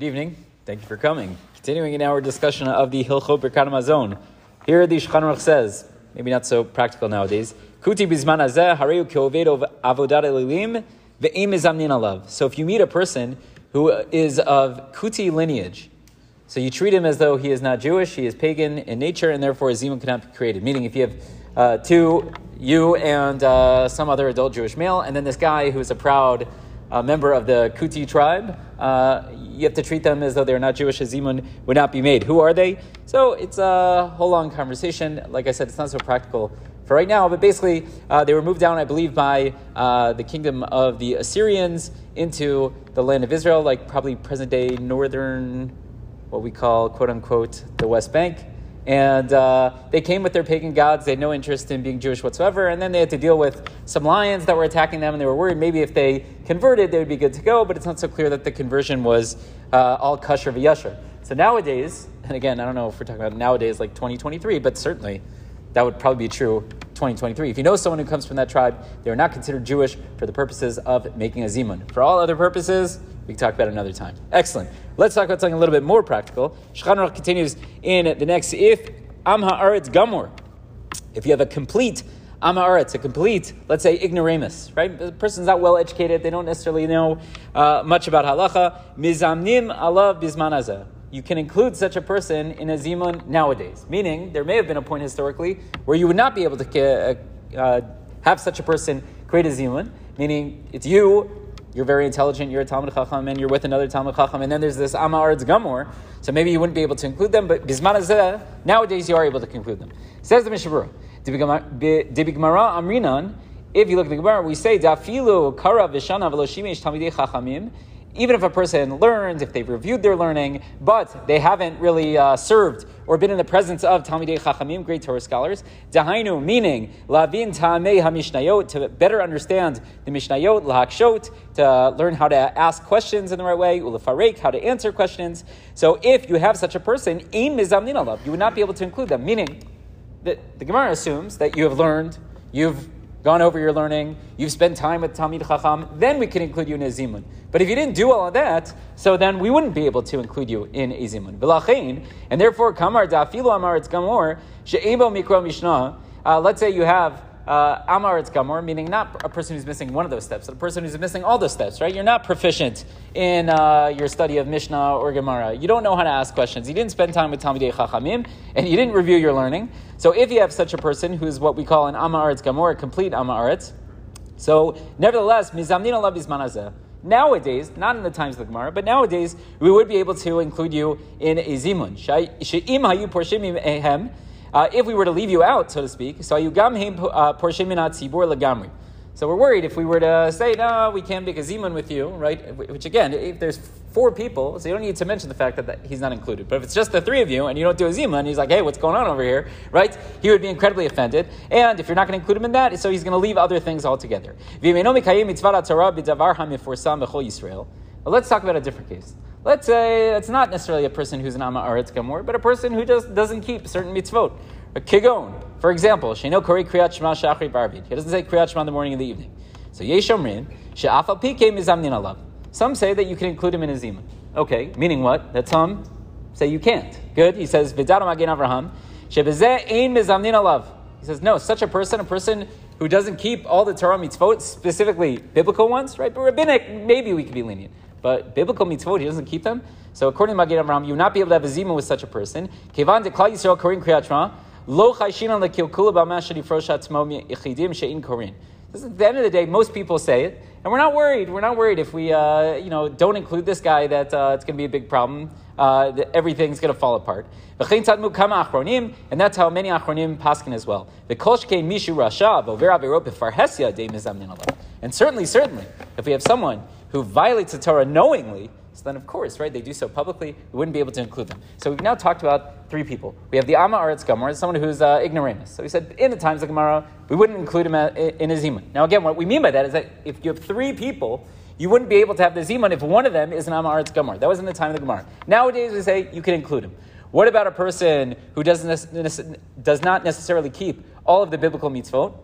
Good evening. Thank you for coming. Continuing in our discussion of the Hilchot Birkat Hamazon. Here the Shulchan Aruch says, maybe not so practical nowadays, Kuti bizman hazeh hareu ki'oved avodat elilim ve'im. So if you meet a person who is of Kuti lineage, so you treat him as though he is not Jewish, he is pagan in nature, and therefore a zimun cannot be created. Meaning if you have uh, two, you and uh, some other adult Jewish male, and then this guy who is a proud uh, member of the Kuti tribe, uh, you have to treat them as though they're not Jewish, as zimun would not be made. Who are they? So it's a whole long conversation. Like I said, it's not so practical for right now, but basically uh, they were moved down, I believe, by uh, the kingdom of the Assyrians into the land of Israel, like probably present day northern, what we call quote unquote the West Bank. And uh, they came with their pagan gods. They had no interest in being Jewish whatsoever. And then they had to deal with some lions that were attacking them, and they were worried maybe if they converted, they would be good to go. But it's not so clear that the conversion was uh, all kosher v'yasher. So nowadays, and again, I don't know if we're talking about nowadays like 2023, but certainly that would probably be true 2023. If you know someone who comes from that tribe, they are not considered Jewish for the purposes of making a zimun. For all other purposes, we can talk about another time. Excellent. Let's talk about something a little bit more practical. Shulchan continues in the next, if Am Ha'aretz Gamor, if you have a complete Am Ha'aretz, a complete, let's say, ignoramus, right? The person's not well educated, they don't necessarily know uh, much about halacha. Mizamnim alav bismanaza. You can include such a person in a zimun nowadays, meaning there may have been a point historically where you would not be able to uh, uh, have such a person create a zimun, meaning it's you, you're very intelligent, you're a Talmud Chacham, and you're with another Talmud Chacham, and then there's this Am Ha'aretz Gamor, so maybe you wouldn't be able to include them, but Hazeh, nowadays you are able to include them. Says the Mishnah Berurah, Dibigmara Amrinan, if you look at the Gemara, we say, Dafilu Kara Vishana Veloshimesh Talmidei Chachamim, even if a person learns, if they've reviewed their learning, but they haven't really uh, served or been in the presence of Talmidei Chachamim, great Torah scholars, dahainu, meaning lavin ta'amei hamishnayot, to better understand the mishnayot, lahakshot, to learn how to ask questions in the right way, ulafarek, how to answer questions. So if you have such a person, ein mizamnin you would not be able to include them, meaning that the Gemara assumes that you have learned, you've gone over your learning, you've spent time with Talmid Chacham, then we can include you in a zimun. But if you didn't do all of that, so then we wouldn't be able to include you in a zimun. And therefore, kamar da'afilu amar gamor, she'ebo mikro mishnah, uh, let's say you have uh, Amar it's Gamor, meaning not a person who's missing one of those steps, but a person who's missing all those steps, right? You're not proficient in uh, your study of Mishnah or Gemara. You don't know how to ask questions. You didn't spend time with Talmidei Chachamim, and you didn't review your learning. So if you have such a person who's what we call an Amar Gamor, a complete Amar so nevertheless, Mizamnin Allah Bizmanazeh. Nowadays, not in the times of the Gemara, but nowadays, we would be able to include you in a zimun. Uh, if we were to leave you out, so to speak, so uh. So we're worried if we were to say, no, we can't make a zimun with you, right? Which again, if there's four people, so you don't need to mention the fact that, that he's not included. But if it's just the three of you and you don't do a zimun, he's like, hey, what's going on over here, right? He would be incredibly offended. And if you're not going to include him in that, so he's going to leave other things altogether. Let's talk about a different case. Let's say it's not necessarily a person who's an Am Ha'aretz Gamor, but a person who just doesn't keep certain mitzvot. A kigon, for example, Sheno Kori Kriyat Shema Shachri Barbid. He doesn't say Kriyat Shema in the morning and the evening. So Yeshomrin, She'afal Pike Mizamnin Alav. Some say that you can include him in a zima. Okay, meaning what? That some say you can't. Good. He says, Vidar Magen Avraham, Shebezeh Ein Mizamnin Alav. He says, no, such a person, a person who doesn't keep all the Torah mitzvot, specifically biblical ones, right? But rabbinic, maybe we could be lenient. But biblical mitzvot, he doesn't keep them. So according to Magen Avraham, you will not be able to have a zima with such a person. Kevan de Klal Yisrael Korin Kriyat Lo chayshinan lekilkula b'mashadi froshat tmo ichidim she'in korin. At the end of the day, most people say it, and we're not worried. We're not worried if we, uh, you know, don't include this guy that uh, it's going to be a big problem. Uh, that everything's going to fall apart. And that's how many achronim paskin as well. And certainly, certainly, if we have someone who violates the Torah knowingly, so then, of course, right, they do so publicly, we wouldn't be able to include them. So we've now talked about three people. We have the Am Ha'aretz Gamor, someone who's uh, ignoramus. So we said in the times of Gemara, we wouldn't include him in a Zimun. Now, again, what we mean by that is that if you have three people, you wouldn't be able to have the Zimun if one of them is an Am Ha'aretz Gamor. That was in the time of the Gemara. Nowadays, we say you can include him. What about a person who doesn't, does not necessarily keep all of the biblical mitzvot?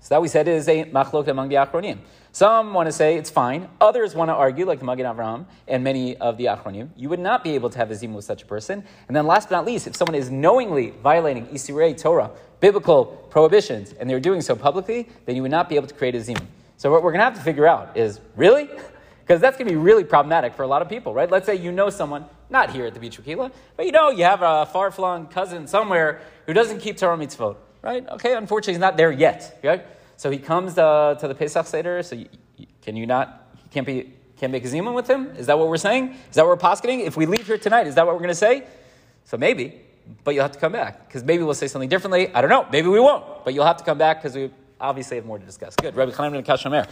So that we said is a machlok among the achronim. Some want to say it's fine. Others want to argue, like the Magen Avraham and many of the Achronim, you would not be able to have a zimun with such a person. And then last but not least, if someone is knowingly violating Issurei Torah, biblical prohibitions, and they're doing so publicly, then you would not be able to create a zimun. So what we're going to have to figure out is, really? Because that's going to be really problematic for a lot of people, right? Let's say you know someone, not here at the Beach Wakila, but you know you have a far-flung cousin somewhere who doesn't keep Torah mitzvot, right? Okay, unfortunately he's not there yet, right? So he comes uh, to the Pesach Seder, so you, you, can you not, you can't be, can't make a zimun with him? Is that what we're saying? Is that what we're posketing? If we leave here tonight, is that what we're going to say? So maybe, but you'll have to come back, because maybe we'll say something differently. I don't know, maybe we won't, but you'll have to come back because we obviously have more to discuss. Good. Rabbi Chaim Kashamer.